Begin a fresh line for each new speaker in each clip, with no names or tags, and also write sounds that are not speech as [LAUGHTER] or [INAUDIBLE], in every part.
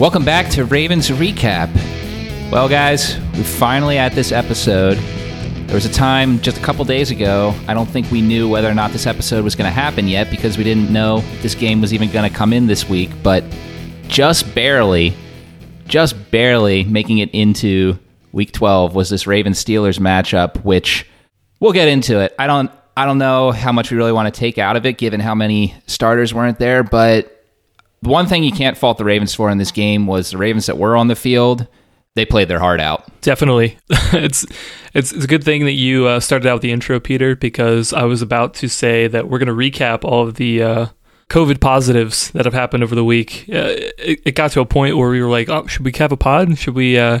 Welcome back to Ravens Recap. Well, guys, we're finally at this episode. There was a time just a couple days ago, I don't think we knew whether or not this episode was going to happen yet because we didn't know this game was even going to come in this week, but just barely, just barely making it into week 12 was this Ravens Steelers matchup, which we'll get into it. I don't I don't know how much we really want to take out of it given how many starters weren't there, but one thing you can't fault the Ravens for in this game was the Ravens that were on the field. They played their heart out.
Definitely, [LAUGHS] it's it's it's a good thing that you uh, started out with the intro, Peter, because I was about to say that we're going to recap all of the uh, COVID positives that have happened over the week. Uh, it, it, got to a point where we were like, "Oh, should we have a pod? Should we uh,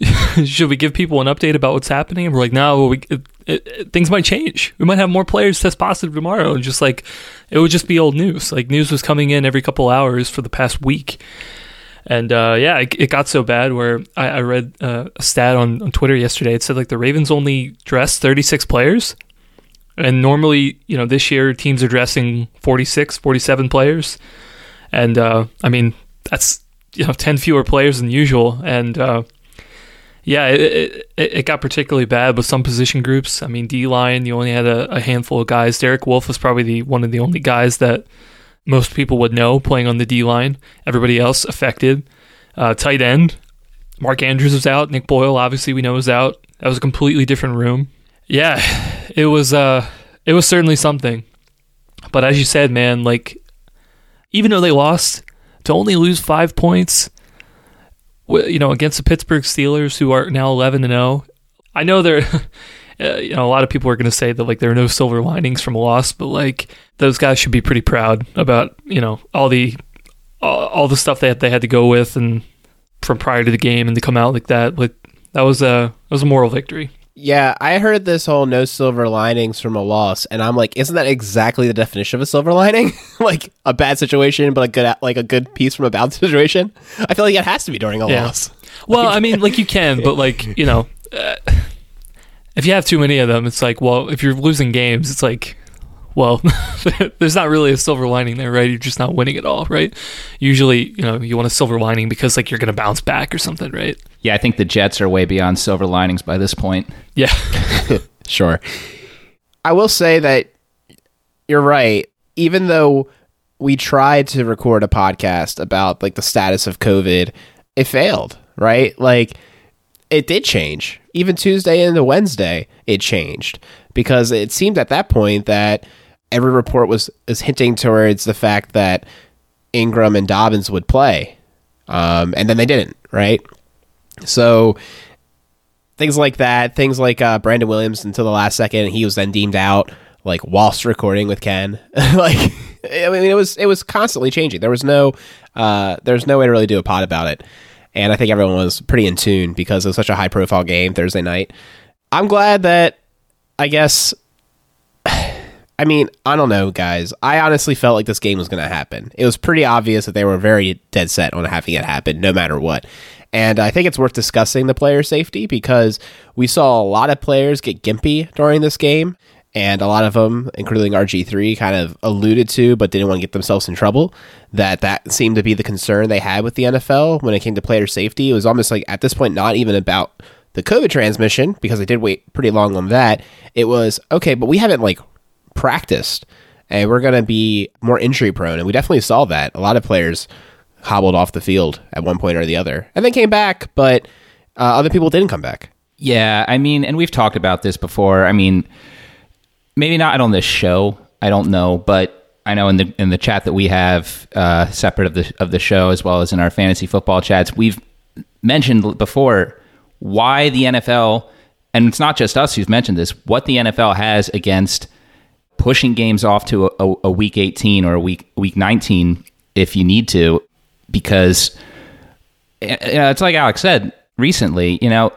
[LAUGHS] should we give people an update about what's happening?" And we're like, "No, we, it, it, things might change. We might have more players test positive tomorrow." And just like it would just be old news. Like news was coming in every couple hours for the past week. And uh, yeah, it, it, got so bad where I, I read uh, a stat on, on Twitter yesterday. It said like the Ravens only dressed 36 players. And normally, you know, this year teams are dressing 46, 47 players. And uh, I mean, that's, you know, 10 fewer players than usual. And uh, yeah, it, it, it, got particularly bad with some position groups. I mean, D line, you only had a, a, handful of guys. Derek Wolfe was probably the one of the only guys that most people would know playing on the D line. Everybody else affected. Uh, tight end, Mark Andrews was out. Nick Boyle, obviously, we know was out. That was a completely different room. Yeah, it was. Uh, it was certainly something. But as you said, man, like even though they lost, to only lose five points you know, against the Pittsburgh Steelers, who are now 11 and 0. I know there, [LAUGHS] uh, you know, a lot of people are going to say that like there are no silver linings from a loss, but like those guys should be pretty proud about you know all the all, all the stuff that they had to go with and from prior to the game and to come out like that. Like that was a that was a moral victory.
Yeah, I heard this whole no silver linings from a loss, and I'm like, isn't that exactly the definition of a silver lining? [LAUGHS] like a bad situation, but a good like a good piece from a bad [LAUGHS] situation. I feel like it has to be during a yeah. loss. [LAUGHS]
Well, like, I mean, like you can, but like you know, uh, if you have too many of them, it's like, well, if you're losing games, it's like well, [LAUGHS] there's not really a silver lining there, right? You're just not winning at all, right? Usually, you know, you want a silver lining because like you're going to bounce back or something, right?
Yeah, I think the Jets are way beyond silver linings by this point.
Yeah. [LAUGHS] [LAUGHS]
sure. I will say that you're right. Even though we tried to record a podcast about like the status of COVID, it failed, right? Like it did change. Even Tuesday into Wednesday, it changed because it seemed at that point that every report was is hinting towards the fact that Ingram and Dobbins would play, um, and then they didn't. Right, so things like that, things like uh, Brandon Williams until the last second, he was then deemed out, like whilst recording with Ken. [LAUGHS] like, I mean, it was it was constantly changing. There was no uh, there's no way to really do a pot about it, and I think everyone was pretty in tune because it was such a high profile game Thursday night. I'm glad that I guess I mean, I don't know, guys. I honestly felt like this game was going to happen. It was pretty obvious that they were very dead set on having it happen no matter what. And I think it's worth discussing the player safety because we saw a lot of players get gimpy during this game. And a lot of them, including RG3, kind of alluded to, but didn't want to get themselves in trouble. That that seemed to be the concern they had with the NFL when it came to player safety. It was almost like at this point not even about the COVID transmission because they did wait pretty long on that. It was okay, but we haven't like practiced and we're going to be more injury prone. And we definitely saw that. A lot of players hobbled off the field at one point or the other and then came back, but uh, other people didn't come back.
Yeah. I mean, and we've talked about this before. I mean, maybe not on this show. I don't know, but I know in the in the chat that we have uh, separate of the of the show as well as in our fantasy football chats, we've mentioned before why the NFL, and it's not just us who's mentioned this, what the NFL has against pushing games off to a, a week 18 or a week week 19 if you need to, because you know, it's like Alex said recently. You know,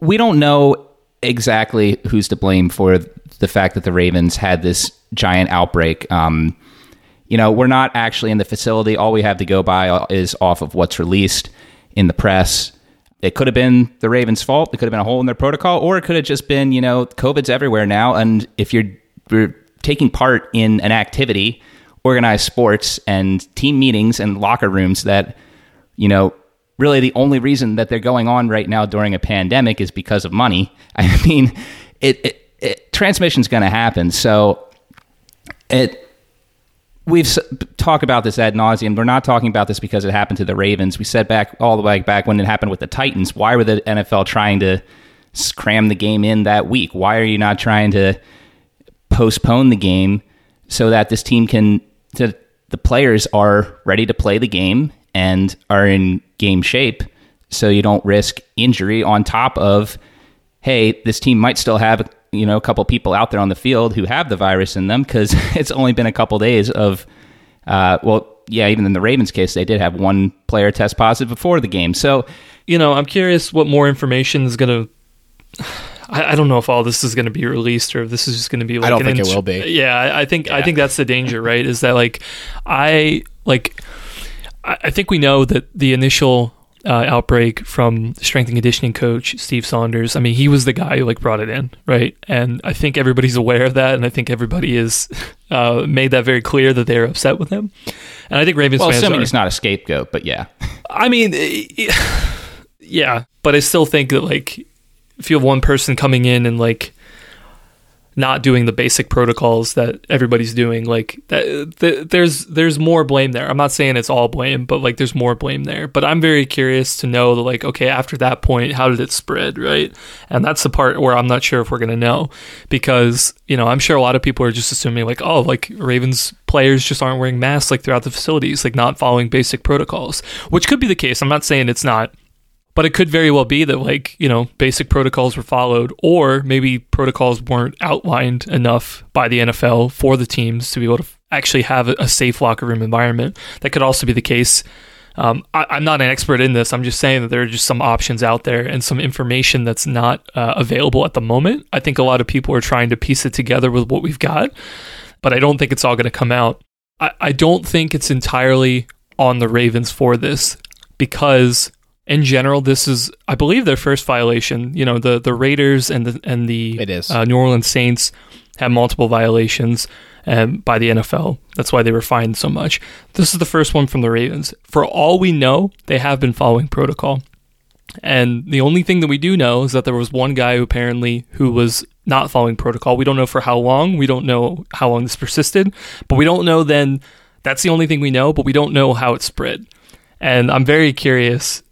we don't know exactly who's to blame for the fact that the Ravens had this giant outbreak. Um, you know, we're not actually in the facility. All we have to go by is off of what's released in the press it could have been the Ravens' fault. It could have been a hole in their protocol, or it could have just been, you know, COVID's everywhere now. And if you're, you're taking part in an activity, organized sports and team meetings and locker rooms that you know, really the only reason that they're going on right now during a pandemic is because of money. [LAUGHS] I mean, it, it, it going to happen. So it we've talked about this ad nauseum. We're not talking about this because it happened to the Ravens. We said back all the way back when it happened with the Titans. Why were the NFL trying to cram the game in that week? Why are you not trying to postpone the game so that this team can to, the players are ready to play the game and are in game shape so you don't risk injury on top of hey this team might still have you know a couple people out there on the field who have the virus in them because [LAUGHS] it's only been a couple days of uh, well yeah even in the ravens case they did have one player test positive before the game so
you know, I'm curious what more information is going to. I, I don't know if all this is going to be released or if this is just going to be. Like
I
don't
think it will be.
Yeah, I, think I think that's the danger, right? Is that like I like I, think we know that the initial uh, outbreak from strength and conditioning coach Steve Saunders. I mean, he was the guy who like brought it in, right? And I think everybody's aware of that, and I think everybody is uh, made that very clear that they're upset with him. And I think Ravens
well
fans
assuming
are.
it's not a scapegoat but yeah
I mean, [SIGHS] yeah, but I still think that like if you have one person coming in and like not doing the basic protocols that everybody's doing, like that, th- there's there's more blame there. I'm not saying it's all blame, but like there's more blame there. But I'm very curious to know that like okay, after that point, how did it spread, right? And that's the part where I'm not sure if we're gonna know because you know I'm sure a lot of people are just assuming like oh like Ravens players just aren't wearing masks like throughout the facilities, like not following basic protocols, which could be the case. I'm not saying it's not but it could very well be that like you know basic protocols were followed or maybe protocols weren't outlined enough by the nfl for the teams to be able to actually have a safe locker room environment. That could also be the case. Um, I, i'm not an expert in this. I'm just saying that there are just some options out there and some information that's not uh, available at the moment. I think a lot of people are trying to piece it together with what we've got but i don't think it's all going to come out. I, I don't think it's entirely on the ravens for this because in general, this is, I believe, their first violation. You know, the the Raiders and the and the
It is.
Uh, New Orleans Saints have multiple violations um, by the NFL. That's why they were fined so much. This is the first one from the Ravens. For all we know, they have been following protocol. And the only thing that we do know is that there was one guy who apparently who was not following protocol. We don't know for how long. We don't know how long this persisted, but we don't know then. That's the only thing we know, but we don't know how it spread. And I'm very curious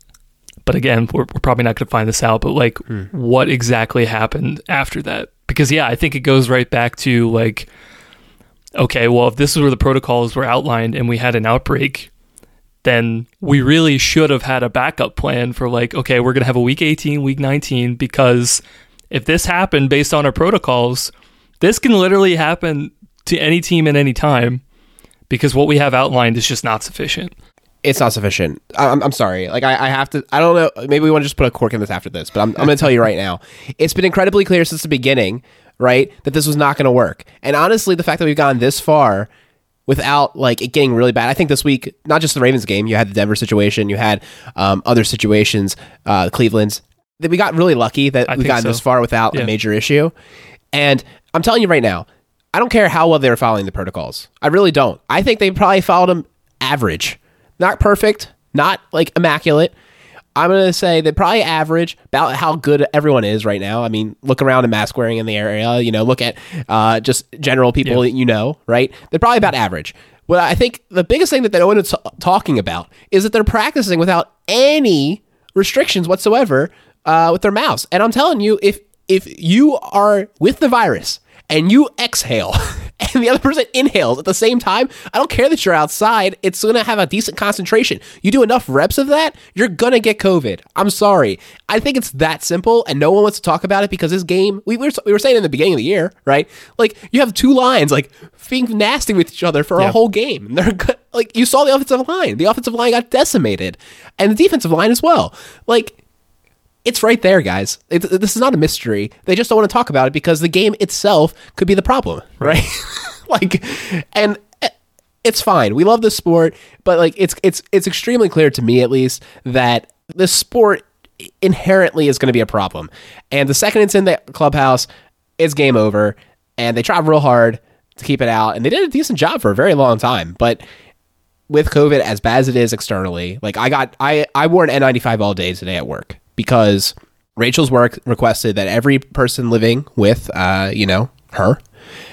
but again, we're, we're probably not going to find this out. But like, hmm. what exactly happened after that? Because yeah, I think it goes right back to like, okay, well, if this is where the protocols were outlined and we had an outbreak, then we really should have had a backup plan for like, okay, we're going to have a week 18, week 19, because if this happened based on our protocols, this can literally happen to any team at any time because what we have outlined is just not sufficient.
It's not sufficient. I- I'm, I'm sorry. Like I, I have to. I don't know. Maybe we want to just put a cork in this after this, but I'm, I'm going to tell you right now. It's been incredibly clear since the beginning, right, that this was not going to work. And honestly, the fact that we've gone this far without like it getting really bad. I think this week, not just the Ravens game, you had the Denver situation, you had um, other situations, uh, Cleveland's. That we got really lucky that
I
we've gotten
so.
this far without
Yeah.
a major issue. And I'm telling you right now, I don't care how well they were following the protocols. I really don't. I think they probably followed them average, not perfect, not like immaculate. I'm gonna say they're probably average about how good everyone is right now. I mean, look around at mask wearing in the area. You know, look at uh, just general people that you know, right? They're probably about average. What I think the biggest thing that no one is t- talking about is that they're practicing without any restrictions whatsoever uh, with their mouths. And I'm telling you, if if you are with the virus and you exhale [LAUGHS] [LAUGHS] and the other person inhales at the same time, I don't care that you're outside, it's going to have a decent concentration. You do enough reps of that, you're going to get COVID. I'm sorry. I think it's that simple and no one wants to talk about it because this game, we were, we were saying in the beginning of the year, right? Like you have two lines like being nasty with each other for a whole game. [LAUGHS] They're good. Like you saw the offensive line. The offensive line got decimated and the defensive line as well. Like it's right there, guys. It, this is not a mystery. They just don't want to talk about it because the game itself could be the problem, [LAUGHS] right? [LAUGHS] like, and eh, it's fine. We love this sport, but like, it's it's it's extremely clear to me, at least, that this sport inherently is going to be a problem. And the second it's in the clubhouse, it's game over. And they tried real hard to keep it out, and they did a decent job for a very long time. But with COVID, as bad as it is externally, like I got, I, I wore an N95 all day today at work because Rachel's work requested that every person living with, uh, you know, her,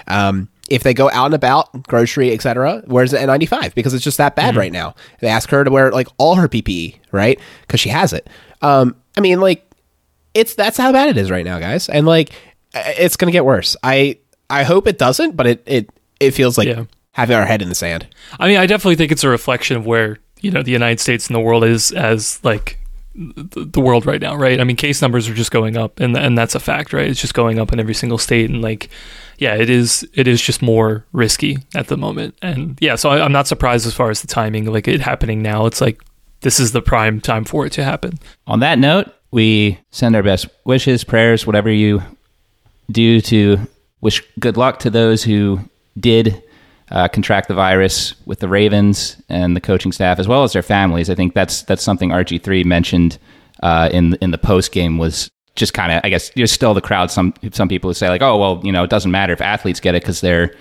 um, if they go out and about, grocery, etc., wears an N95 because it's just that bad right now. They ask her to wear like all her PPE, right? Because she has it. Um, I mean, like, it's that's how bad it is right now, guys, and like, it's gonna get worse. I I hope it doesn't, but it it it feels like
Yeah.
having our head in the sand.
I mean, I definitely think it's a reflection of where you know the United States and the world is as like the, world right now, right? I mean, case numbers are just going up, and and that's a fact, right? It's just going up in every single state, and like, yeah, it is it is just more risky at the moment, and yeah, so I, I'm not surprised as far as the timing, like it happening now. It's like this is the prime time for it to happen.
On that note, we send our best wishes, prayers, whatever you do to wish good luck to those who did uh, contract the virus with the Ravens and the coaching staff, as well as their families. I think that's that's something RG three mentioned uh, in in the post game was just kind of I guess you're still the crowd. Some some people who say like, oh well, you know, it doesn't matter if athletes get it because they're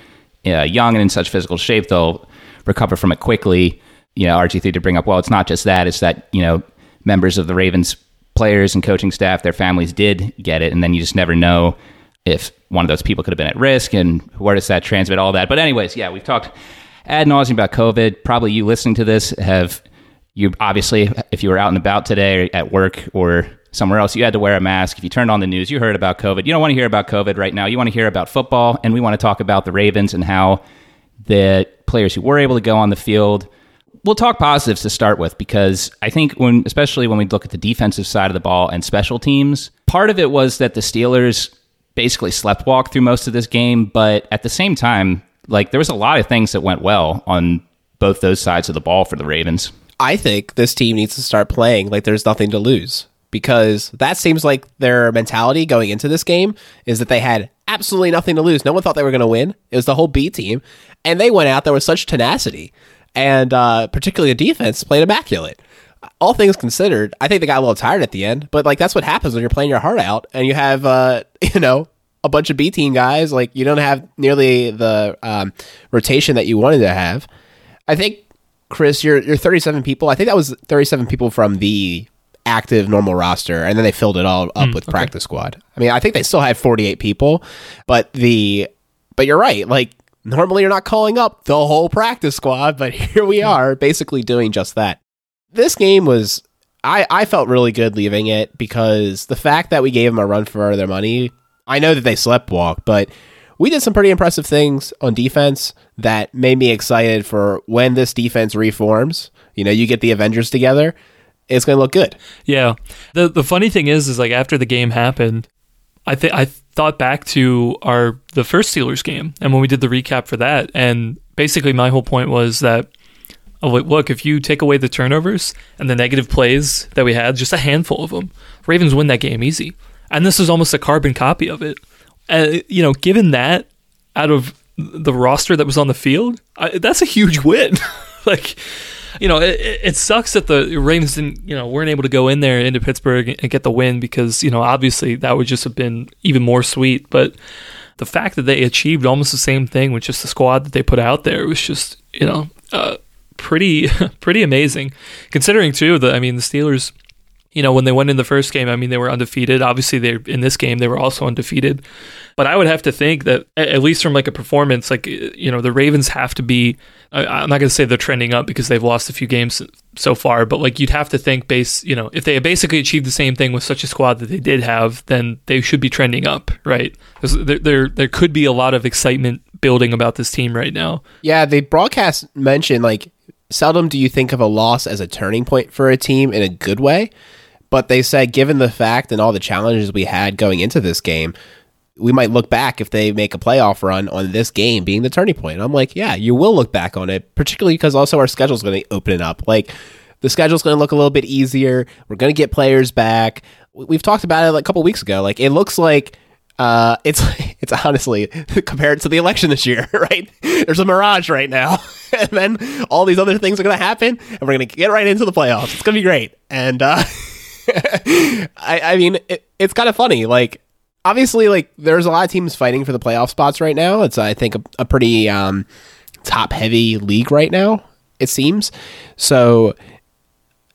uh, young and in such physical shape, they'll recover from it quickly. You know, RG three to bring up, well, it's not just that; it's that you know members of the Ravens players and coaching staff, their families did get it, and then you just never know if one of those people could have been at risk and where does that transmit all that. But anyways, yeah, we've talked ad nauseum about COVID. Probably you listening to this have you obviously if you were out and about today at work or somewhere else, you had to wear a mask. If you turned on the news, you heard about COVID. You don't want to hear about COVID right now. You want to hear about football, and we want to talk about the Ravens and how the players who were able to go on the field we'll talk positives to start with because I think when, especially when we look at the defensive side of the ball and special teams, part of it was that the Steelers basically sleptwalked through most of this game, but at the same time, like there was a lot of things that went well on both those sides of the ball for the Ravens.
I think this team needs to start playing like there's nothing to lose because that seems like their mentality going into this game is that they had absolutely nothing to lose. No one thought they were going to win. It was the whole B team, and they went out there with such tenacity, and uh, particularly the defense played immaculate. All things considered, I think they got a little tired at the end, but like that's what happens when you're playing your heart out and you have uh, [LAUGHS] you know a bunch of B team guys. Like you don't have nearly the um, rotation that you wanted to have. I think Chris, you're you're 37 people. I think that was 37 people from the active normal roster, and then they filled it all up with practice squad. I mean, I think they still had 48 people, but the but you're right. Like normally, you're not calling up the whole practice squad, but [LAUGHS] here we are, basically doing just that. This game was. I, I felt really good leaving it because the fact that we gave them a run for their money, I know that they sleptwalk, but we did some pretty impressive things on defense that made me excited for when this defense reforms. You know, you get the Avengers together, it's going to look good.
Yeah. The the funny thing is is like after the game happened, I think I thought back to our the first Steelers game and when we did the recap for that and basically my whole point was that oh, wait, look, if you take away the turnovers and the negative plays that we had, just a handful of them, Ravens win that game easy. And this is almost a carbon copy of it. And you know, given that out of the roster that was on the field, I, that's a huge win. [LAUGHS] like you know, it, it sucks that the Ravens didn't, you know, weren't able to go in there into Pittsburgh and get the win because, you know, obviously that would just have been even more sweet. But the fact that they achieved almost the same thing with just the squad that they put out there was just, you know, uh, pretty, [LAUGHS] pretty amazing. Considering too that I mean the Steelers, you know, when they went in the first game, I mean they were undefeated. Obviously, they in this game they were also undefeated. But I would have to think that at least from like a performance, like you know, the Ravens have to be. I'm not going to say they're trending up because they've lost a few games so far, but like you'd have to think, base, you know, if they basically achieved the same thing with such a squad that they did have, then they should be trending up, right? There, there, there could be a lot of excitement building about this team right now.
Yeah, the broadcast mentioned like seldom do you think of a loss as a turning point for a team in a good way, but they said given the fact and all the challenges we had going into this game, we might look back if they make a playoff run on this game being the turning point. And I'm like, yeah, you will look back on it, particularly because also our schedule is going to open up. Like the schedule is going to look a little bit easier. We're going to get players back. We've talked about it like a couple weeks ago. Like it looks like uh, it's [LAUGHS] it's honestly [LAUGHS] compared to the election this year, [LAUGHS] right? There's a mirage right now, [LAUGHS] and then all these other things are going to happen, and we're going to get right into the playoffs. It's going to be great, and uh, [LAUGHS] I, I mean, it, it's kind of funny, like obviously like there's a lot of teams fighting for the playoff spots right now. It's I think a, a pretty um, top heavy league right now. it seems. So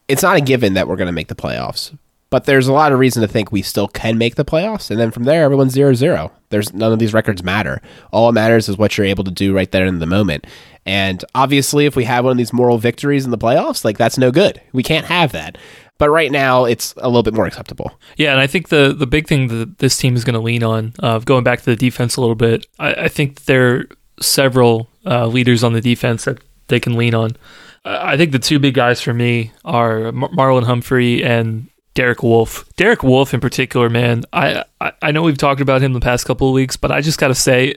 it's not a given that we're going to make the playoffs, but there's a lot of reason to think we still can make the playoffs. And then from there, everyone's zero zero. There's none of these records matter. All it matters is what you're able to do right there in the moment. And obviously, if we have one of these moral victories in the playoffs, like that's no good. We can't have that. But right now, it's a little bit more acceptable.
Yeah, and I think the the big thing that this team is going to lean on, uh, going back to the defense a little bit, I, I think there are several uh, leaders on the defense that they can lean on. I think the two big guys for me are Mar- Marlon Humphrey and Derek Wolfe. Derek Wolfe in particular, man. I, I, I know we've talked about him the past couple of weeks, but I just got to say,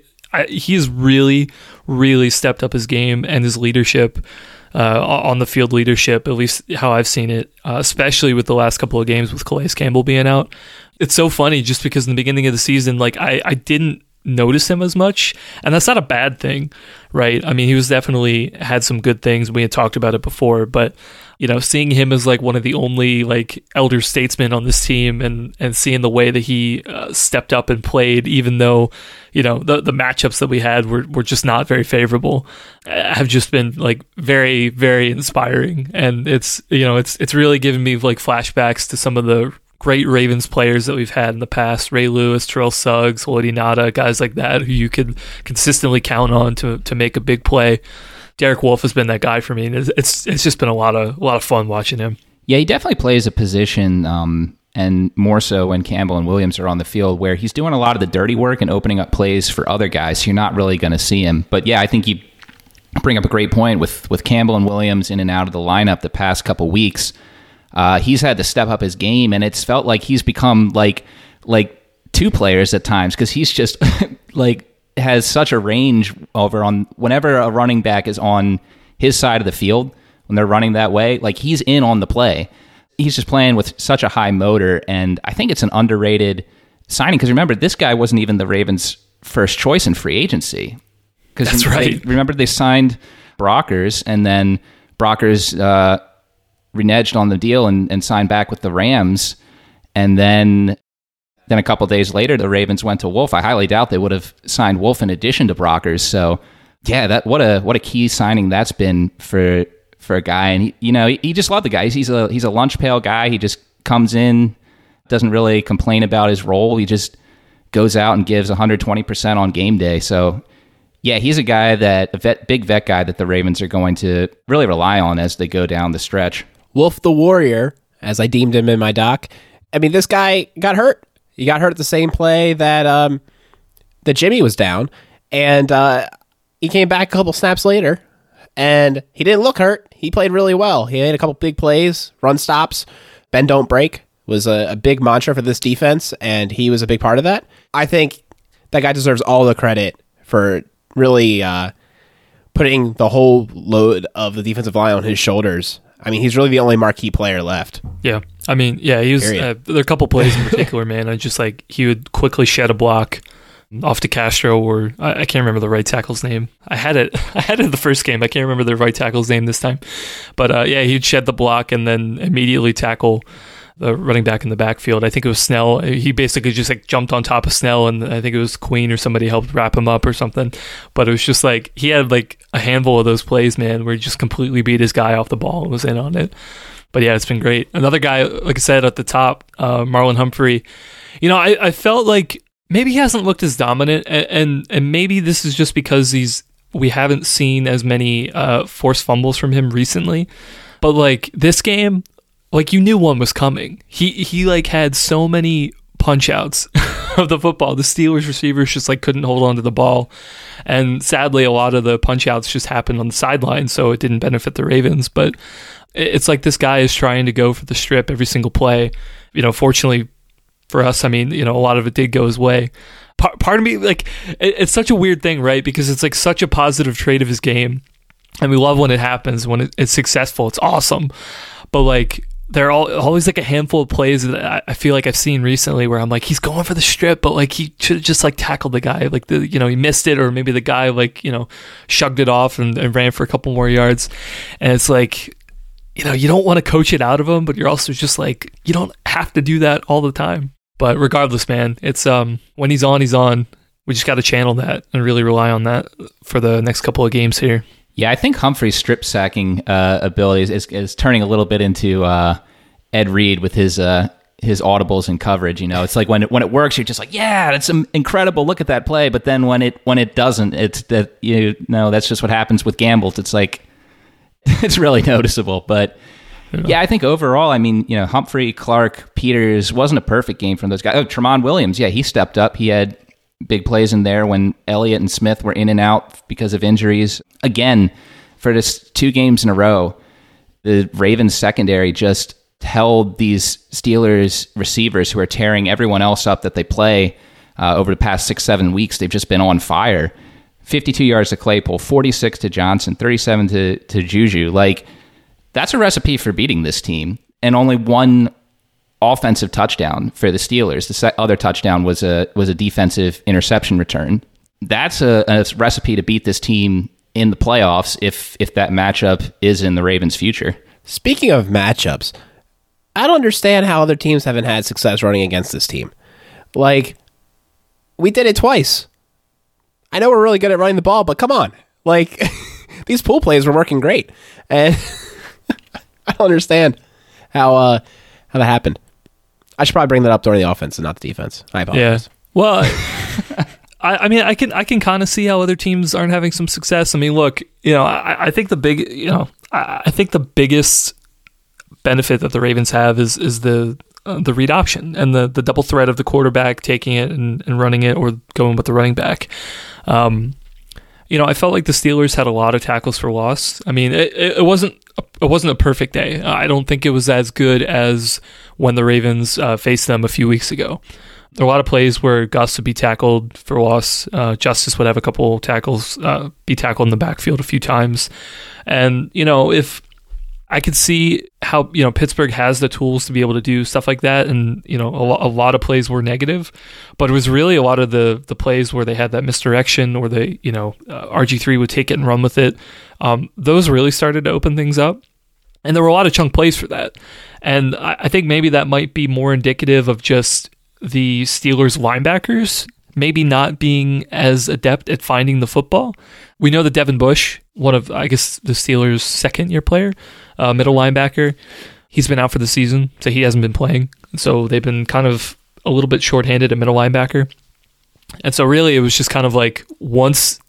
He's really, really stepped up his game and his leadership. Uh, on the field leadership, at least how I've seen it, uh, especially with the last couple of games with Calais Campbell being out. It's so funny just because in the beginning of the season, like I, I didn't notice him as much and that's not a bad thing right i mean he was definitely had some good things we had talked about it before but you know seeing him as like one of the only like elder statesmen on this team and and seeing the way that he uh, stepped up and played even though you know the the matchups that we had were were just not very favorable uh, have just been like very very inspiring and it's you know it's it's really given me like flashbacks to some of the great Ravens players that we've had in the past Ray Lewis, Terrell Suggs, Haloti Ngata, guys like that who you could consistently count on to, to make a big play. Derek Wolfe has been that guy for me. And it's, it's, it's just been a lot of a lot of fun watching him.
Yeah, he definitely plays a position, um, and more so when Campbell and Williams are on the field, where he's doing a lot of the dirty work and opening up plays for other guys. So you're not really going to see him. But yeah, I think you bring up a great point with with Campbell and Williams in and out of the lineup the past couple weeks uh, he's had to step up his game, and it's felt like he's become like like two players at times because he's just [LAUGHS] like has such a range over on whenever a running back is on his side of the field when they're running that way, like he's in on the play. He's just playing with such a high motor, and I think it's an underrated signing because remember this guy wasn't even the Ravens' first choice in free agency.
Because that's right.
remember they signed Brockers, and then Brockers uh, reneged on the deal and, and signed back with the Rams. And then then a couple days later, the Ravens went to Wolfe. I highly doubt they would have signed Wolfe in addition to Brockers. So, yeah, that what a what a key signing that's been for for a guy. And he, you know, he, he just loved the guy. He's a he's a lunch pail guy. He just comes in, doesn't really complain about his role. He just goes out and gives 120 percent on game day. So, yeah, he's a guy that a vet, big vet guy that the Ravens are going to really rely on as they go down the stretch.
Wolfe the Warrior, as I deemed him in my doc. I mean, this guy got hurt. He got hurt at the same play that um, that Jimmy was down, and uh, he came back a couple snaps later, and he didn't look hurt. He played really well. He made a couple big plays, run stops, bend don't break was a, a big mantra for this defense, and he was a big part of that. I think that guy deserves all the credit for really uh, putting the whole load of the defensive line on his shoulders I mean, he's really the only marquee player left.
Yeah, I mean, yeah, he was. Uh, there are a couple plays in particular, [LAUGHS] man. I just like he would quickly shed a block off DeCastro, or I, I, can't remember the right tackle's name. I had it. [LAUGHS] I had it the first game. I can't remember the right tackle's name this time. But uh, yeah, he'd shed the block and then immediately tackle the running back in the backfield. I think it was Snell. He basically just like jumped on top of Snell, and I think it was Queen or somebody helped wrap him up or something. But it was just like he had like a handful of those plays, man, where he just completely beat his guy off the ball and was in on it. But yeah, it's been great. Another guy, like I said at the top, uh, Marlon Humphrey. You know, I, I felt like maybe he hasn't looked as dominant, and, and and maybe this is just because he's we haven't seen as many uh, forced fumbles from him recently. But like this game, like you knew one was coming. He he like had so many punch outs [LAUGHS] of the football. The Steelers receivers just like couldn't hold on to the ball. And sadly a lot of the punch outs just happened on the sideline, so it didn't benefit the Ravens. But it's like this guy is trying to go for the strip every single play. You know, fortunately for us, I mean, you know, a lot of it did go his way. Part, part of me, like, it, it's such a weird thing, right? Because it's like such a positive trait of his game. And we love when it happens, when it, it's successful. It's awesome. But like, there are always like a handful of plays that I feel like I've seen recently where I'm like, he's going for the strip, but like he should have just like tackled the guy. Like the, you know, he missed it, or maybe the guy like, you know, shugged it off and, and ran for a couple more yards. And it's like, you know, you don't want to coach it out of him, but you're also just like, you don't have to do that all the time. But regardless, man, it's, um, when he's on, he's on. We just got to channel that and really rely on that for the next couple of games here.
Yeah, I think Humphrey's strip sacking uh, ability is, is, is, turning a little bit into uh, Ed Reed with his uh, his audibles and coverage. You know, it's like when it, when it works, you're just like, yeah, it's incredible. Look at that play. But then when it when it doesn't, it's that you know that's just what happens with gambles. It's like [LAUGHS] it's really noticeable. But yeah. yeah. I think overall, I mean, you know, Humphrey, Clark, Peters wasn't a perfect game from those guys. Oh, Tramon Williams, yeah, he stepped up. He had big plays in there when Elliott and Smith were in and out because of injuries. Again, for just two games in a row, the Ravens secondary just held these Steelers receivers who are tearing everyone else up that they play uh, over the past six, seven weeks. They've just been on fire. 52 yards to Claypool, 46 to Johnson, 37 to, to Juju. Like, that's a recipe for beating this team. And only one offensive touchdown for the Steelers. The other touchdown was a was a defensive interception return. That's a, a recipe to beat this team in the playoffs if if that matchup is in the Ravens' future.
Speaking of matchups, I don't understand how other teams haven't had success running against this team. Like, we did it twice. I know we're really good at running the ball, but come on. Like, [LAUGHS] these pool plays were working great. And [LAUGHS] I don't understand how uh, how that happened. I should probably bring that up during the offense and not the defense. I apologize.
Yeah. Well, [LAUGHS] I, I, mean, I can I can kind of see how other teams aren't having some success. I mean, look, you know, I, I think the big, you know, I, I think the biggest benefit that the Ravens have is is the uh, the read option and the the double threat of the quarterback taking it and, and running it or going with the running back. Um, you know, I felt like the Steelers had a lot of tackles for loss. I mean, it, it wasn't it wasn't a perfect day. I don't think it was as good as when the Ravens uh, faced them a few weeks ago. There are a lot of plays where Gus would be tackled for loss. Uh, Justice would have a couple tackles, uh, be tackled in the backfield a few times, and you know if I could see how you know Pittsburgh has the tools to be able to do stuff like that, and you know a, lo- a, lot of plays were negative, but it was really a lot of the the plays where they had that misdirection, or they you know uh, RG three would take it and run with it. Um, those really started to open things up, and there were a lot of chunk plays for that, and I, I think maybe that might be more indicative of just the Steelers linebackers maybe not being as adept at finding the football. We know that Devin Bush, one of I guess the Steelers' second year player uh, middle linebacker. He's been out for the season, so he hasn't been playing. So they've been kind of a little bit shorthanded at middle linebacker. And so really it was just kind of like once,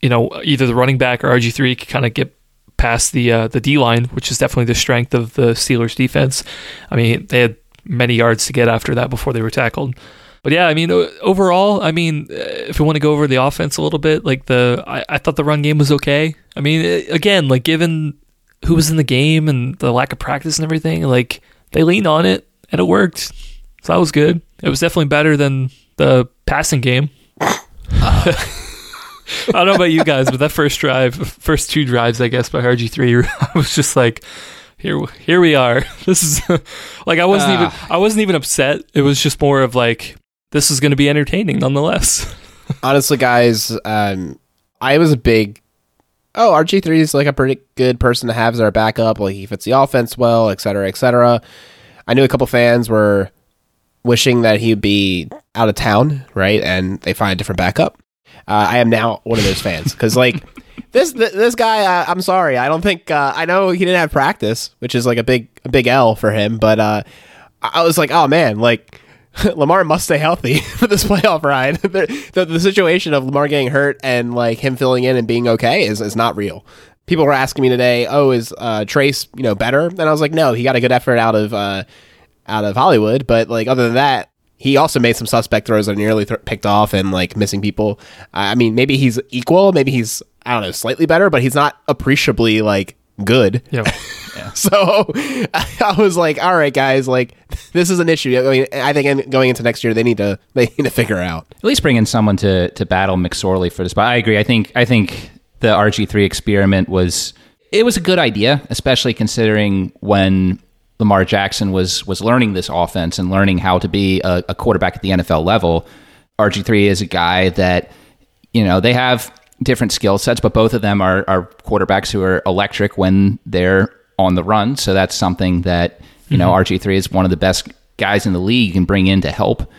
you know, either the running back or RG3 could kind of get past the uh, the D line, which is definitely the strength of the Steelers defense. I mean, they had many yards to get after that before they were tackled. But yeah, I mean, overall, I mean, uh, if we want to go over the offense a little bit, like the, I, I thought the run game was okay. I mean, again, like given who was in the game and the lack of practice and everything, like they leaned on it and it worked. So that was good. It was definitely better than the passing game. Uh. [LAUGHS] I don't know about you guys, but that first drive, first two drives, I guess, by RG3, [LAUGHS] I was just like, here, here we are. [LAUGHS] This is like I wasn't uh. even, I wasn't even upset. It was just more of like, this is going to be entertaining nonetheless. [LAUGHS]
Honestly, guys, um, I was a big oh, RG3 is like a pretty good person to have as our backup. Like he fits the offense well, et cetera, et cetera. I knew a couple fans were wishing that he'd be out of town, right? And they find a different backup. Uh, I am now one of those fans because like [LAUGHS] this this guy, uh, I'm sorry, I don't think uh, I know he didn't have practice, which is like a big a big L for him. But uh, I was like, oh man, like [LAUGHS] Lamar must stay healthy [LAUGHS] for this playoff ride. [LAUGHS] the, the, the, situation of Lamar getting hurt and like him filling in and being okay is, is not real. People were asking me today, "Oh, is uh, Trace you know better?" And I was like, "No, he got a good effort out of uh, out of Hollywood, but like other than that, he also made some suspect throws that nearly th- picked off and like missing people. I mean, maybe he's equal, maybe he's I don't know, slightly better, but he's not appreciably like good.
Yeah. [LAUGHS]
yeah. So I was like, all right, guys, like this is an issue. I mean, I think going into next year, they need to [LAUGHS] they need to figure out.
At least bring in someone to to battle McSorley for this. But I agree. I think I think the RG three experiment was it was a good idea, especially considering when Lamar Jackson was was learning this offense and learning how to be a, a quarterback at the NFL level. RG three is a guy that you know they have different skill sets, but both of them are, are quarterbacks who are electric when they're on the run. So that's something that, you mm-hmm. know, RG3 is one of the best guys in the league and bring in to help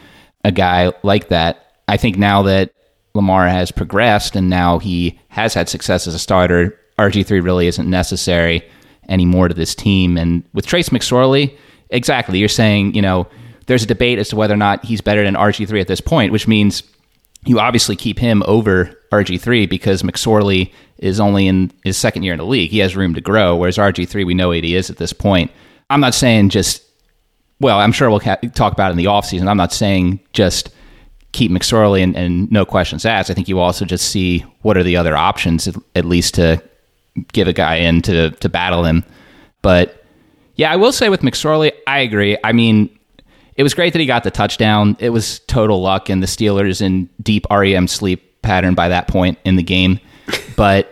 a guy like that. I think now that Lamar has progressed and now he has had success as a starter, RG3 really isn't necessary anymore to this team. And with Trace McSorley, exactly, you're saying, you know, there's a debate as to whether or not he's better than RG3 at this point, which means you obviously keep him over RG3 because McSorley is only in his second year in the league. He has room to grow, whereas RG3, we know what he is at this point. I'm not saying just, well, I'm sure we'll talk about it in the offseason. I'm not saying just keep McSorley and, and, no questions asked. I think you also just see what are the other options, at, at least to give a guy in to, to battle him. But yeah, I will say with McSorley, I agree. I mean, it was great that he got the touchdown. It was total luck, and the Steelers in deep REM sleep pattern by that point in the game. But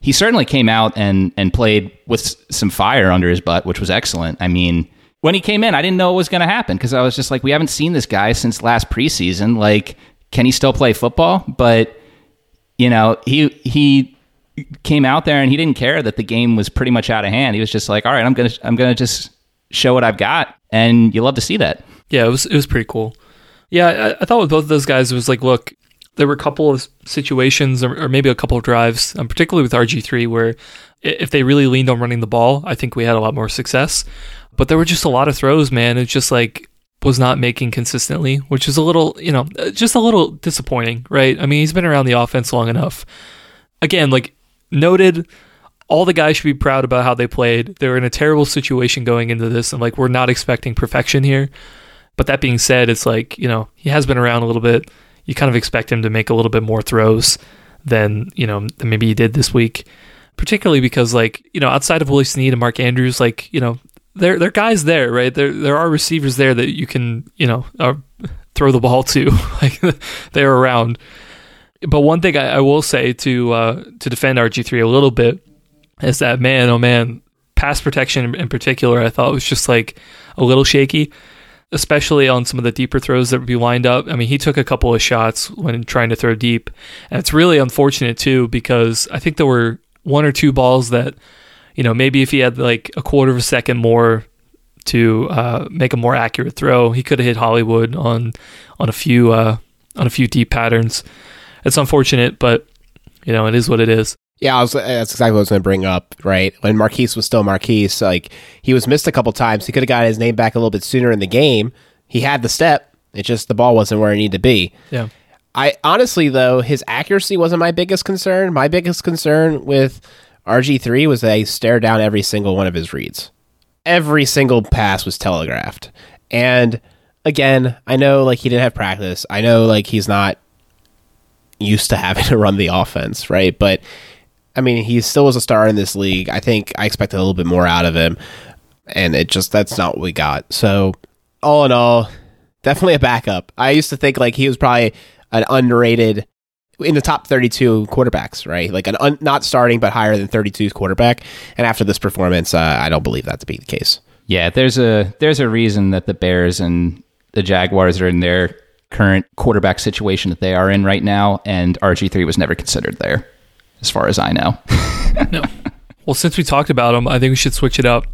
he certainly came out and and played with some fire under his butt, which was excellent. I mean, when he came in, I didn't know what was going to happen because I was just like, we haven't seen this guy since last preseason. Like, can he still play football? But you know, he he came out there and he didn't care that the game was pretty much out of hand. He was just like, all right, I'm gonna I'm gonna just show what I've got, and you love to see that.
Yeah, it was it was pretty cool. Yeah, I, I thought with both of those guys, it was like, look, there were a couple of situations, or, or maybe a couple of drives, um, particularly with RG three, where if they really leaned on running the ball, I think we had a lot more success. But there were just a lot of throws, man. It's just like was not making consistently, which is a little, you know, uh, just a little disappointing, right? I mean, he's been around the offense long enough. Again, like noted, all the guys should be proud about how they played. They were in a terrible situation going into this, and like we're not expecting perfection here. But that being said, it's like, you know, he has been around a little bit. You kind of expect him to make a little bit more throws than, you know, than maybe he did this week. Particularly because like, you know, outside of Willie Snead and Mark Andrews, like, you know, there there are guys there, right? There there are receivers there that you can, you know, uh, throw the ball [LAUGHS] to. like [LAUGHS] they're around. But one thing I, I will say to uh, to defend RG three a little bit is that man, oh man, pass protection in particular, I thought was just like a little shaky especially on some of the deeper throws that would be lined up. I mean, he took a couple of shots when trying to throw deep. And it's really unfortunate, too, because I think there were one or two balls that, you know, maybe if he had like a quarter of a second more to uh, make a more accurate throw, he could have hit Hollywood on on a few uh, on a few deep patterns. It's unfortunate, but you know, it is what it is.
Yeah, was, uh, that's exactly what I was going to bring up. Right when Marquise was still Marquise, like he was missed a couple times. He could have got his name back a little bit sooner in the game. He had the step. It just the ball wasn't where it needed to be.
Yeah.
I honestly though his accuracy wasn't my biggest concern. My biggest concern with RG three was that he stared down every single one of his reads. Every single pass was telegraphed. And again, I know like he didn't have practice. I know like he's not used to having [LAUGHS] to run the offense, right? But I mean, he still was a star in this league. I think I expected a little bit more out of him, and it just that's not what we got. So, all in all, definitely a backup. I used to think like he was probably an underrated in the top 32 quarterbacks, right? Like an un, not starting but higher than 32 quarterback. And after this performance, uh, I don't believe that to be the case.
Yeah, there's a there's a reason that the Bears and the Jaguars are in their current quarterback situation that they are in right now, and RG3 was never considered there as far as I know. [LAUGHS]
no. Well, since we talked about him, I think we should switch it up.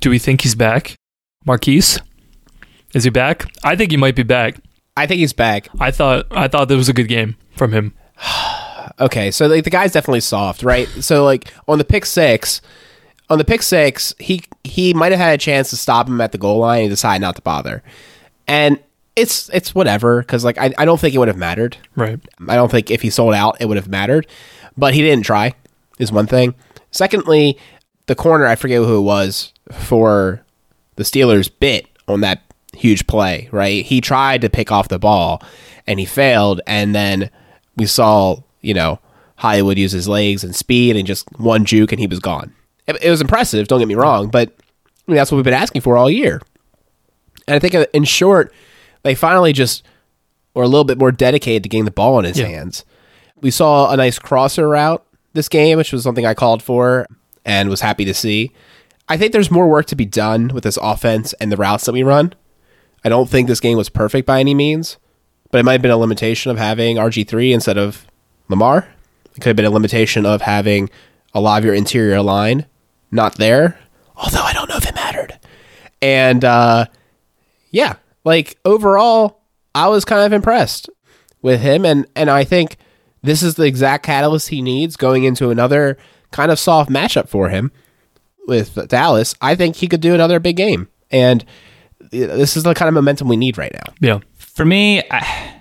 Do we think he's back? Marquise? Is he back? I think he might be back.
I think he's back.
I thought I thought that was a good game from him. [SIGHS]
okay, so like the guy's definitely soft, right? so like on the pick six, on the pick six, he he might have had a chance to stop him at the goal line and decide not to bother. And it's it's whatever because like I, I don't think it would have mattered.
Right.
I don't think if he sold out it would have mattered, but he didn't try. Is one thing. Secondly, the corner I forget who it was for the Steelers bit on that huge play. Right. He tried to pick off the ball and he failed, and then we saw you know Hollywood use his legs and speed and just one juke and he was gone. It, it was impressive. Don't get me wrong, but I mean, that's what we've been asking for all year. And I think uh, in short they finally just were a little bit more dedicated to getting the ball in his yeah. hands. We saw a nice crosser route this game, which was something I called for and was happy to see. I think there's more work to be done with this offense and the routes that we run. I don't think this game was perfect by any means, but it might have been a limitation of having RG3 instead of Lamar. It could have been a limitation of having a lot of your interior line not there, although I don't know if it mattered. And uh, yeah, like overall, I was kind of impressed with him, and and I think this is the exact catalyst he needs going into another kind of soft matchup for him with Dallas. I think he could do another big game. And this is the kind of momentum we need right now.
Yeah.
For me, I,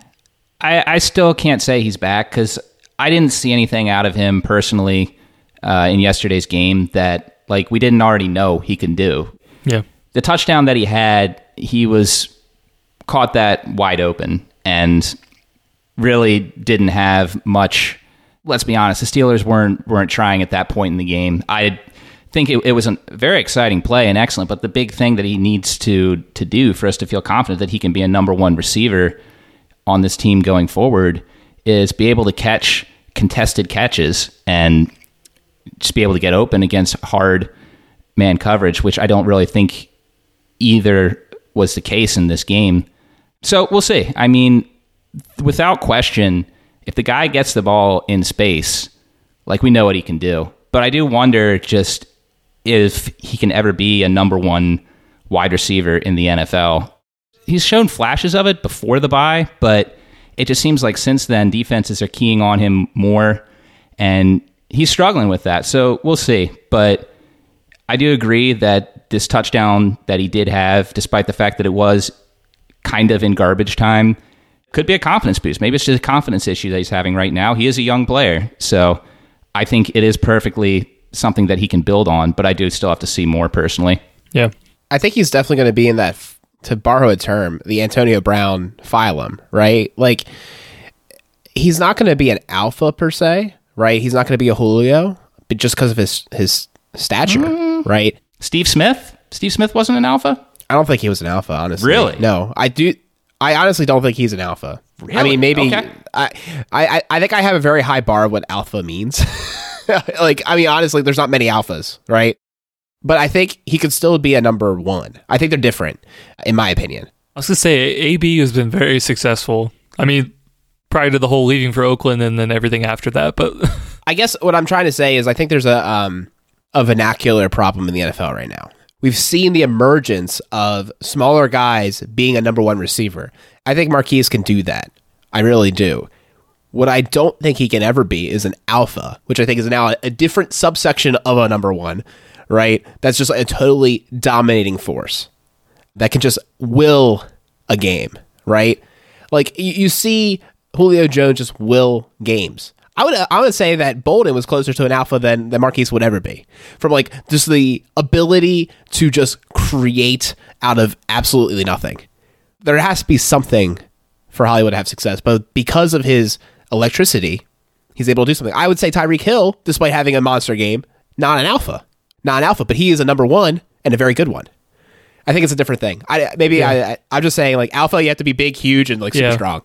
I, I still can't say he's back because I didn't see anything out of him personally uh, in yesterday's game that like we didn't already know he can do.
Yeah.
The touchdown that he had, he was caught that wide open and really didn't have much. Let's be honest, the Steelers weren't weren't trying at that point in the game. I think it, it was a very exciting play and excellent, but the big thing that he needs to to do for us to feel confident that he can be a number one receiver on this team going forward is be able to catch contested catches and just be able to get open against hard man coverage, which I don't really think either was the case in this game. So we'll see. I mean, without question, if the guy gets the ball in space, like we know what he can do. But I do wonder just if he can ever be a number one wide receiver in the NFL. He's shown flashes of it before the bye, but it just seems like since then defenses are keying on him more and he's struggling with that. So we'll see. But I do agree that this touchdown that he did have, despite the fact that it was kind of in garbage time, could be a confidence boost. Maybe it's just a confidence issue that he's having right now. He is a young player. So I think it is perfectly something that he can build on, but I do still have to see more personally.
Yeah.
I think he's definitely going to be in that, to borrow a term, the Antonio Brown phylum, right? Like, he's not going to be an alpha per se, right? He's not going to be a Julio, but just because of his his stature,
Mm.
right?
Steve Smith? Steve Smith wasn't an alpha?
I don't think he was an alpha, honestly.
Really?
No, I do. I honestly don't think he's an alpha. I mean, maybe
Okay.
I, I, I think I have a very high bar of what alpha means. [LAUGHS] like, I mean, honestly, there's not many alphas, right? But I think he could still be a number one. I think they're different, in my opinion.
I was gonna say AB has been very successful. I mean, prior to the whole leaving for Oakland and then everything after that, but [LAUGHS]
I guess what I'm trying to say is I think there's a um a vernacular problem in the NFL right now. We've seen the emergence of smaller guys being a number one receiver. I think Marquise can do that. I really do. What I don't think he can ever be is an alpha, which I think is now a different subsection of a number one, right? That's just a totally dominating force that can just will a game, right? Like you, see Julio Jones just will games. I would I would say that Boldin was closer to an alpha than than Marquise would ever be. From like just the ability to just create out of absolutely nothing. There has to be something for Hollywood to have success, but because of his electricity, he's able to do something. I would say Tyreek Hill, despite having a monster game, not an alpha, not an alpha, but he is a number one and a very good one. I think it's a different thing. I maybe I, I I'm just saying like alpha, you have to be big, huge, and like super
Yeah.
strong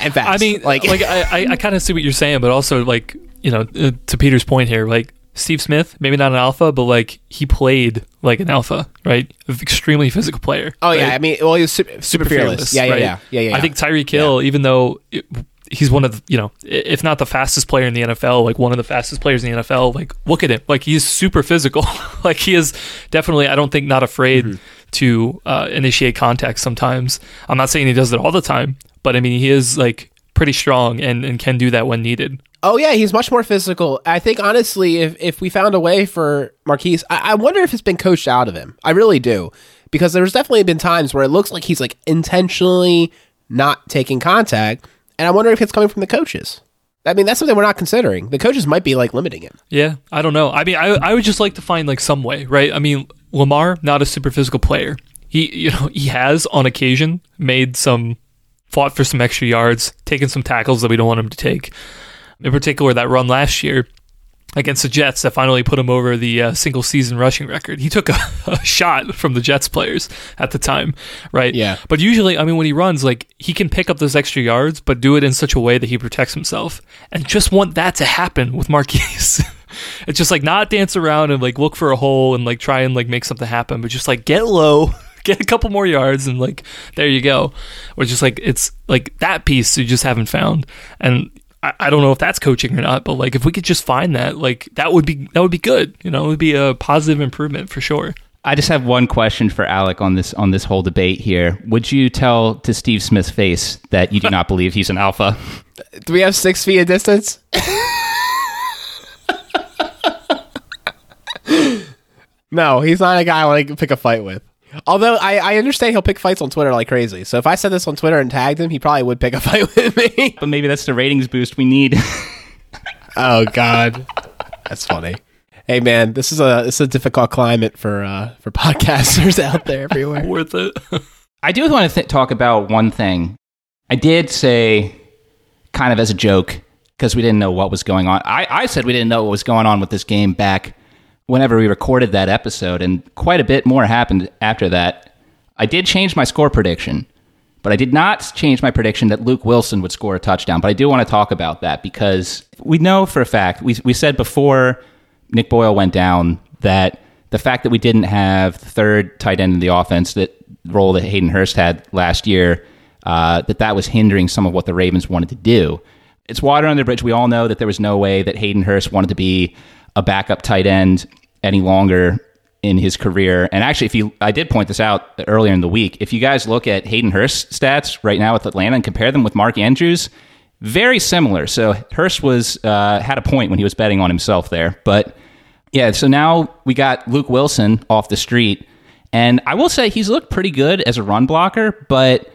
and fast.
I mean,
like
like, I, I, I [LAUGHS] kind of see what you're saying, but also like you know, uh, to Peter's point here, like Steve Smith, maybe not an alpha, but like he played like an alpha, right? Extremely physical player.
oh yeah. I mean, well, he was super, super fearless. Yeah, yeah,
right?
yeah, yeah, yeah.
I think Tyreek Hill, even though it, he's one of the, you know, if not the fastest player in the NFL, like one of the fastest players in the NFL, like look at him, like he's super physical. [LAUGHS] like he is definitely, I don't think, not afraid
Mm-hmm.
To uh, initiate contact. Sometimes I'm not saying he does it all the time, but I mean he is like pretty strong and, and can do that when needed.
Oh yeah, he's much more physical. I think honestly, if if we found a way for Marquise, I, I wonder if it's been coached out of him. I really do, because there's definitely been times where it looks like he's like intentionally not taking contact, and I wonder if it's coming from the coaches. I mean, that's something we're not considering. The coaches might be like limiting him.
Yeah, I don't know. I mean, I I would just like to find like some way, right? I mean, Lamar not a super physical player. He you know he has on occasion made some fought for some extra yards, taken some tackles that we don't want him to take. In particular, that run last year against the Jets that finally put him over the uh, single season rushing record. He took a, [LAUGHS] a shot from the Jets players at the time, right?
Yeah.
But usually, I mean, when he runs, like he can pick up those extra yards, but do it in such a way that he protects himself. And just want that to happen with Marquise. [LAUGHS] [LAUGHS] it's just like not dance around and like look for a hole and like try and like make something happen, but just like get low, [LAUGHS] get a couple more yards, and like there you go. Or just like it's like that piece you just haven't found. And I, I don't know if that's coaching or not, but like if we could just find that, like that would be that would be good. You know, it would be a positive improvement for sure.
I just have one question for Alec on this on this whole debate here. Would you tell to Steve Smith's face that you do not [LAUGHS] believe he's an alpha?
Do we have six feet of distance? No, he's not a guy I want to pick a fight with. Although I, I understand he'll pick fights on Twitter like crazy. So if I said this on Twitter and tagged him, he probably would pick a [LAUGHS] fight with me.
But maybe that's the ratings boost we need. [LAUGHS]
oh God, that's funny. Hey man, this is a this is a difficult climate for uh, for podcasters [LAUGHS] out there everywhere.
Worth it.
I do want to th- talk about one thing. I did say, kind of as a joke, because we didn't know what was going on. I, I said we didn't know what was going on with this game back whenever we recorded that episode, and quite a bit more happened after that. I did change my score prediction, but I did not change my prediction that Luke Wilson would score a touchdown. But I do want to talk about that because we know for a fact, we, we said before Nick Boyle went down that the fact that we didn't have the third tight end in the offense, that role that Hayden Hurst had last year, uh, that that was hindering some of what the Ravens wanted to do. It's water under the bridge. We all know that there was no way that Hayden Hurst wanted to be a backup tight end any longer in his career. And actually, if you, I did point this out earlier in the week. If you guys look at Hayden Hurst stats right now with Atlanta and compare them with Mark Andrews, very similar. So Hurst was uh, had a point when he was betting on himself there. But yeah, so now we got Luke Wilson off the street, and I will say he's looked pretty good as a run blocker. But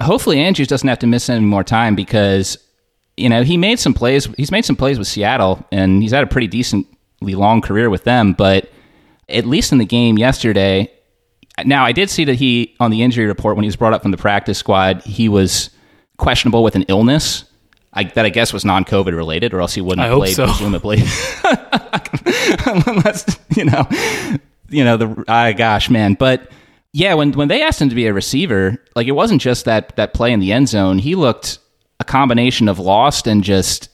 hopefully Andrews doesn't have to miss any more time because you know he made some plays. He's made some plays with Seattle, and he's had a pretty decently long career with them. But at least in the game yesterday, now I did see that he on the injury report when he was brought up from the practice squad, he was questionable with an illness. I, that I guess was non-COVID related, or else he wouldn't
I
have played,
so.
presumably. [LAUGHS] Unless you know, you know the uh, gosh, man. But yeah, when when they asked him to be a receiver, like it wasn't just that that play in the end zone. He looked a combination of lost and just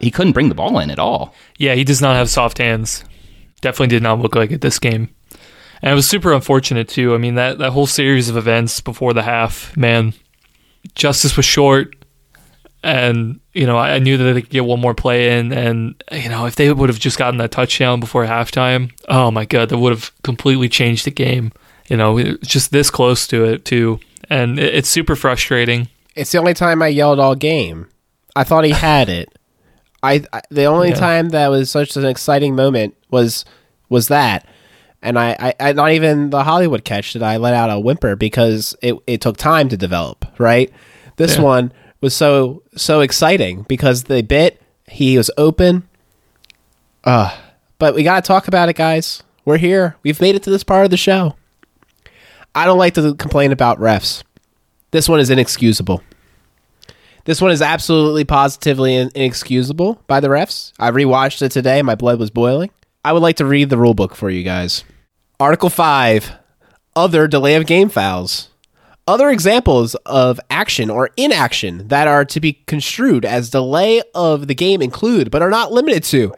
he couldn't bring the ball in at all.
Yeah, he does not have soft hands. Definitely did not look like it this game. And it was super unfortunate too. I mean that, that whole series of events before the half, man, justice was short. And, you know, I, I knew that they could get one more play in and you know, if they would have just gotten that touchdown before halftime, oh my god, that would have completely changed the game. You know, just this close to it too. And it, it's super frustrating.
It's the only time I yelled all game. I thought he [LAUGHS] had it. I, I the only
Yeah.
time that was such an exciting moment was was that, and I, I, I not even the Hollywood catch did I let out a whimper because it it took time to develop. Right, this
Yeah.
one was so so exciting because the bit he was open. Uh but we gotta talk about it, guys. We're here. We've made it to this part of the show. I don't like to complain about refs. This one is inexcusable. This one is absolutely positively inexcusable by the refs. I rewatched it today. My blood was boiling. I would like to read the rule book for you guys. Article 5 Other delay of game fouls. Other examples of action or inaction that are to be construed as delay of the game include, but are not limited to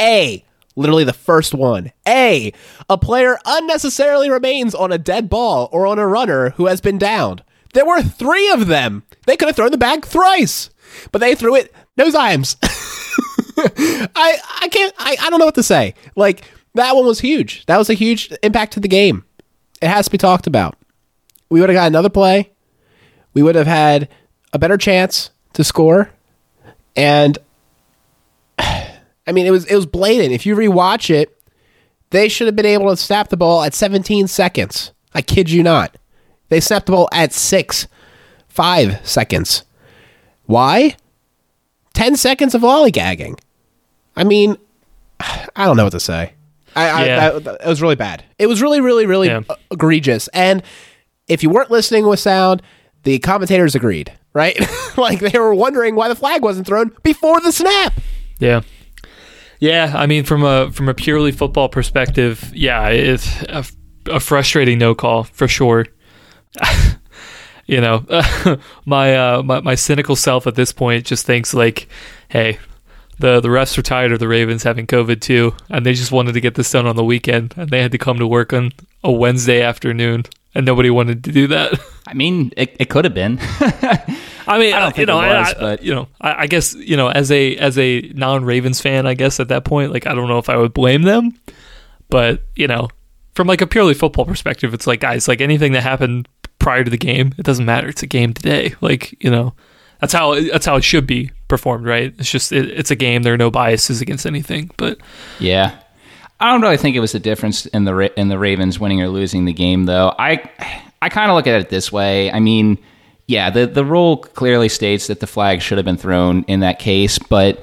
A. Literally the first one. A. A player unnecessarily remains on a dead ball or on a runner who has been downed. There were three of them. They could have thrown the bag thrice, but they threw it no times. [LAUGHS] I I can't I, I don't know what to say. Like that one was huge. That was a huge impact to the game. It has to be talked about. We would have got another play. We would have had a better chance to score. And [SIGHS] I mean it was it was blatant. If you rewatch it, they should have been able to snap the ball at 17 seconds. I kid you not. They snapped the ball at 6 5 seconds. Why? 10 seconds of lollygagging. I mean, I don't know what to say. I, I
Yeah.
that, that- it was really bad. It was really, really, really
Yeah.
egregious. And if you weren't listening with sound, the commentators agreed, right? [LAUGHS] like they were wondering why the flag wasn't thrown before the snap.
Yeah. Yeah, I mean from a from a purely football perspective, yeah, it's a, a frustrating no call for sure. [LAUGHS] you know, [LAUGHS] my, uh, my my cynical self at this point just thinks like, hey, the the refs were tired of the Ravens having COVID too, and they just wanted to get this done on the weekend, and they had to come to work on a Wednesday afternoon, and nobody wanted to do that. [LAUGHS]
I mean, it, it could have been.
I mean,
I don't
you know,
was,
I, I-
but-
you know, I, I guess you know, as a as a non Ravens fan, I guess at that point, like I don't know if I would blame them, but you know, from like a purely football perspective, it's like guys, like anything that happened prior to the game, it doesn't matter. It's a game today. Like you know, that's how that's how it should be performed, right? It's just it, it's a game. There are no biases against anything. But
Yeah, I don't really think it was the difference in the in the Ravens winning or losing the game, though. I I kind of look at it this way. I mean, yeah, the the rule clearly states that the flag should have been thrown in that case, but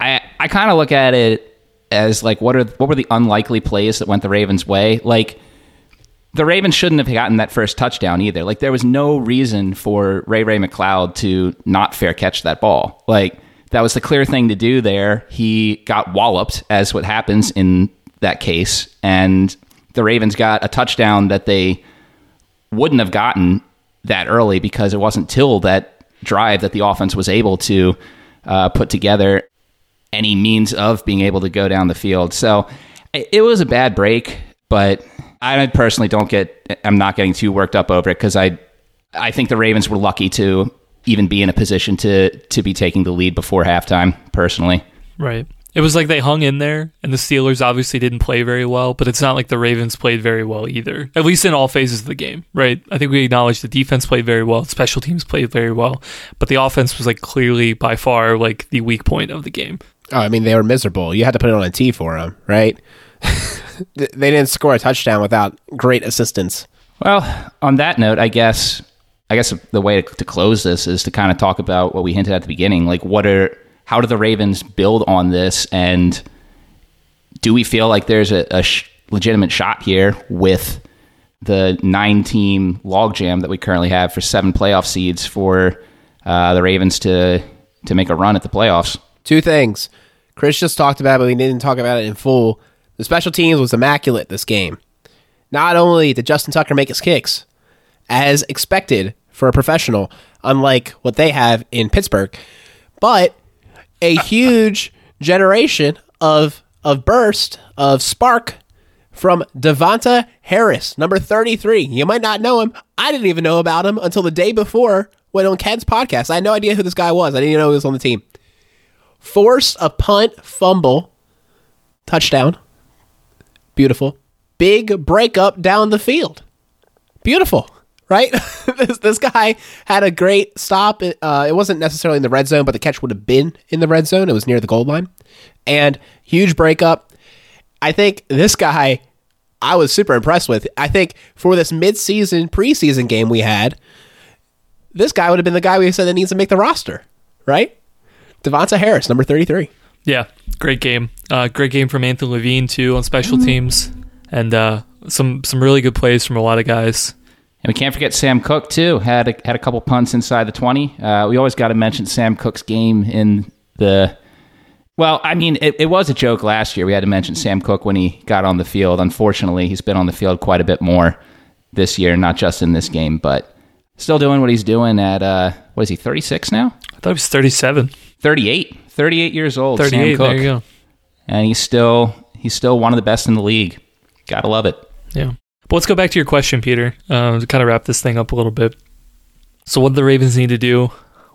I I kind of look at it as like what are what were the unlikely plays that went the Ravens' way, like. The Ravens shouldn't have gotten that first touchdown either. Like there was no reason for Ray Ray McCloud to not fair catch that ball. Like that was the clear thing to do there. He got walloped, as what happens in that case, and the Ravens got a touchdown that they wouldn't have gotten that early because it wasn't till that drive that the offense was able to uh, put together any means of being able to go down the field. So it it was a bad break, but I personally don't get. I'm not getting too worked up over it because I, I think the Ravens were lucky to even be in a position to to be taking the lead before halftime. Personally,
right. It was like they hung in there, and the Steelers obviously didn't play very well, but it's not like the Ravens played very well either, at least in all phases of the game, right? I think we acknowledge the defense played very well, special teams played very well, but the offense was like clearly by far like the weak point of the game.
Oh, I mean, they were miserable. You had to put it on a tee for them, right? [LAUGHS] they didn't score a touchdown without great assistance.
Well, on that note, I guess I guess the way to close this is to kind of talk about what we hinted at the beginning. Like, what are how do the Ravens build on this, and do we feel like there's a, a sh- legitimate shot here with the nine-team logjam that we currently have for seven playoff seeds for uh, the Ravens to to make a run at the playoffs?
Two things. Chris just talked about, it, but we didn't talk about it in full. The special teams was immaculate this game. Not only did Justin Tucker make his kicks, as expected for a professional, unlike what they have in Pittsburgh, but a [LAUGHS] huge generation of of burst of spark from Davontae Harris, number 33. You might not know him. I didn't even know about him until the day before when on Ken's podcast. I had no idea who this guy was. I didn't even know he was on the team. Forced a punt, fumble, touchdown. Beautiful. Big breakup down the field. Beautiful, right? [LAUGHS] this, this guy had a great stop. Uh, it wasn't necessarily in the red zone, but the catch would have been in the red zone. It was near the goal line. And huge breakup. I think this guy, I was super impressed with. I think for this midseason, preseason game we had, this guy would have been the guy we said that needs to make the roster, right? Davontae Harris, number 33.
Yeah, great game. Uh, great game from Anthony Levine too on special teams, and uh, some some really good plays from a lot of guys.
And we can't forget Sam Koch too. Had a, had a couple punts inside the twenty. Uh, we always got to mention Sam Koch's game in the. Well, I mean, it, it was a joke last year. We had to mention Sam Koch when he got on the field. Unfortunately, he's been on the field quite a bit more this year, not just in this game, but still doing what he's doing at uh, what is he, thirty six now?
I thought he was thirty seven.
38. 38 years old.
Thirty
Sam. Koch.
There you go.
And he's still he's still one of the best in the league. Gotta love it.
Yeah. But let's go back to your question, Peter, uh, to kind of wrap this thing up a little bit. So, what do the Ravens need to do?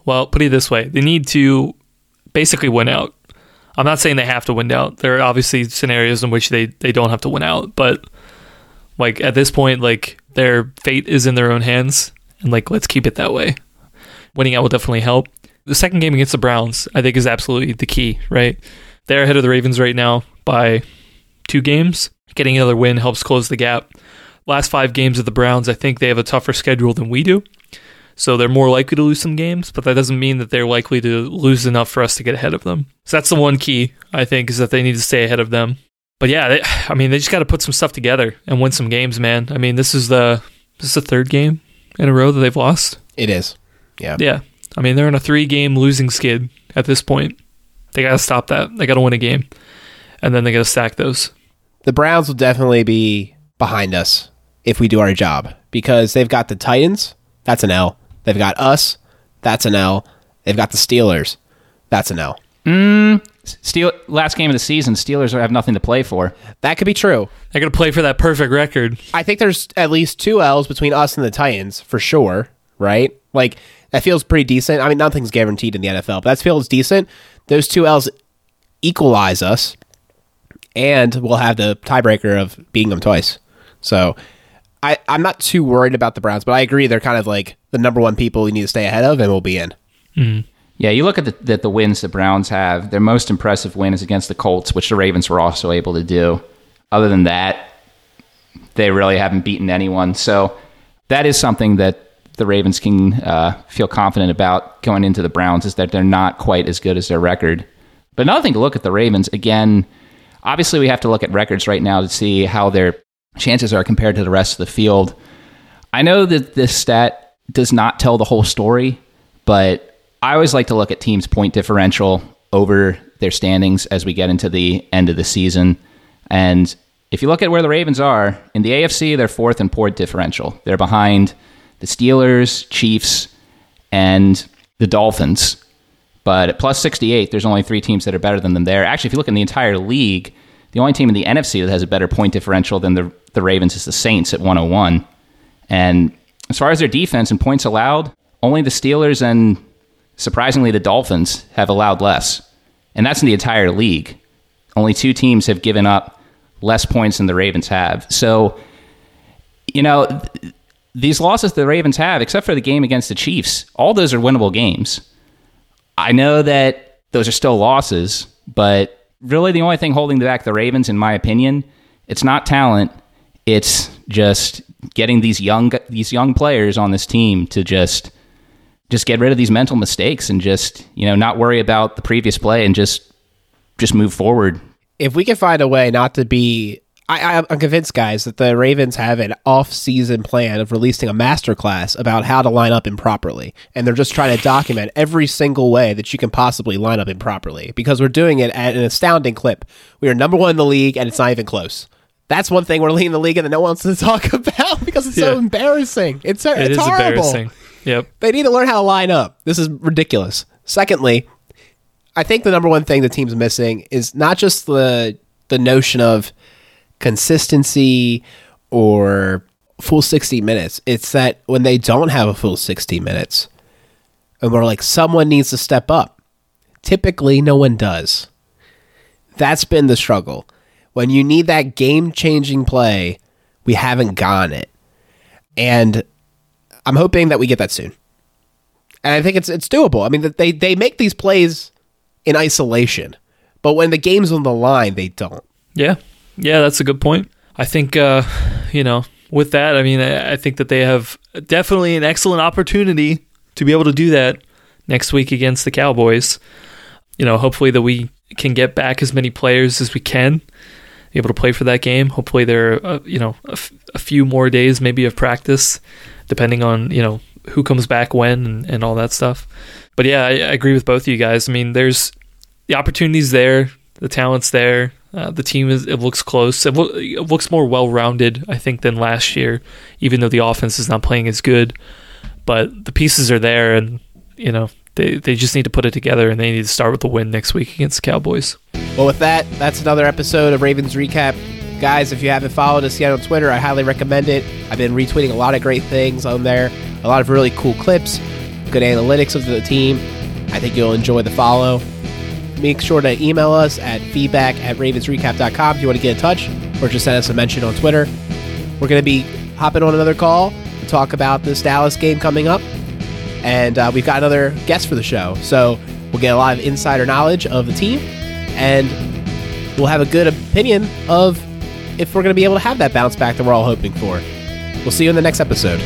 Well, put it this way they need to basically win out. I'm not saying they have to win out. There are obviously scenarios in which they, they don't have to win out, but like at this point, like their fate is in their own hands, and like let's keep it that way. Winning out will definitely help. The second game against the Browns, I think, is absolutely the key, right? They're ahead of the Ravens right now by two games. Getting another win helps close the gap. Last five games of the Browns, I think they have a tougher schedule than we do. So they're more likely to lose some games, but that doesn't mean that they're likely to lose enough for us to get ahead of them. So that's the one key, I think, is that they need to stay ahead of them. But yeah, they, I mean, they just got to put some stuff together and win some games, man. I mean, this is the this is the third game in a row that they've lost.
It is. Yeah.
Yeah. I mean, they're in a three game losing skid at this point. They got to stop that. They got to win a game. And then they got to stack those.
The Browns will definitely be behind us if we do our job because they've got the Titans. That's an L. They've got us. That's an L. They've got the Steelers. That's an L.
Mm, Steel last game of the season, Steelers have nothing to play for.
That could be true.
They got to play for that perfect record.
I think there's at least two L's between us and the Titans for sure, right? Like that feels pretty decent. I mean, nothing's guaranteed in the NFL, but that feels decent. Those two L's equalize us, and we'll have the tiebreaker of beating them twice. So I, I'm not too worried about the Browns, but I agree they're kind of like the number one people we need to stay ahead of, and we'll be in. Mm-hmm.
Yeah, you look at the, the, the wins the Browns have. Their most impressive win is against the Colts, which the Ravens were also able to do. Other than that, they really haven't beaten anyone. So that is something that the Ravens can uh, feel confident about going into the Browns is that they're not quite as good as their record. But another thing to look at the Ravens again. Obviously, we have to look at records right now to see how their chances are compared to the rest of the field. I know that this stat does not tell the whole story, but I always like to look at teams' point differential over their standings as we get into the end of the season. And if you look at where the Ravens are in the AFC, they're fourth in point differential. They're behind the Steelers, Chiefs, and the Dolphins. But at plus 68, there's only three teams that are better than them there. Actually, if you look in the entire league, the only team in the NFC that has a better point differential than the, the Ravens is the Saints at 101. And as far as their defense and points allowed, only the Steelers and surprisingly the Dolphins have allowed less. And that's in the entire league. Only two teams have given up less points than the Ravens have. So, you know, these losses the Ravens have, except for the game against the Chiefs, all those are winnable games. I know that those are still losses, but really the only thing holding back the Ravens, in my opinion, it's not talent. It's just getting these young these young players on this team to just just get rid of these mental mistakes and just you know not worry about the previous play and just just move forward.
If we can find a way not to be, I, I'm convinced, guys, that the Ravens have an off-season plan of releasing a masterclass about how to line up improperly, and they're just trying to document every single way that you can possibly line up improperly because we're doing it at an astounding clip. We are number one in the league, and it's not even close. That's one thing we're leading the league, and that no one wants to [LAUGHS] talk about because it's so embarrassing. It's,
It
it's
is
horrible.
embarrassing. Yep.
They need to learn how to line up. This is ridiculous. Secondly, I think the number one thing the team's missing is not just the the notion of consistency or full 60 minutes. It's that when they don't have a full 60 minutes, and we're like, someone needs to step up. Typically, no one does. That's been the struggle. When you need that game changing play, we haven't gotten it. And I'm hoping that we get that soon. And I think it's it's doable. I mean, that they they make these plays in isolation, but when the game's on the line, they don't.
Yeah, yeah, that's a good point. I think, uh, you know, with that, I mean, I, think that they have definitely an excellent opportunity to be able to do that next week against the Cowboys. You know, hopefully that we can get back as many players as we can, be able to play for that game. Hopefully there are, uh, you know, a, f- a few more days maybe of practice, depending on, you know, who comes back when and, and all that stuff. But yeah, I, I agree with both of you guys. I mean, there's the opportunities there, the talent's there. Uh, the team is it looks close. It, loo- it looks more well rounded, I think, than last year. Even though the offense is not playing as good, but the pieces are there, and you know they they just need to put it together, and they need to start with the win next week against the Cowboys.
Well, with that, that's another episode of Ravens Recap. Guys, if you haven't followed us yet on Twitter, I highly recommend it. I've been retweeting a lot of great things on there, a lot of really cool clips, good analytics of the team. I think you'll enjoy the follow. Make sure to email us at feedback at ravensrecap.com if you want to get in touch, or just send us a mention on Twitter. We're going to be hopping on another call to talk about this Dallas game coming up. And uh, we've got another guest for the show. So we'll get a lot of insider knowledge of the team. And we'll have a good opinion of if we're going to be able to have that bounce back that we're all hoping for. We'll see you in the next episode.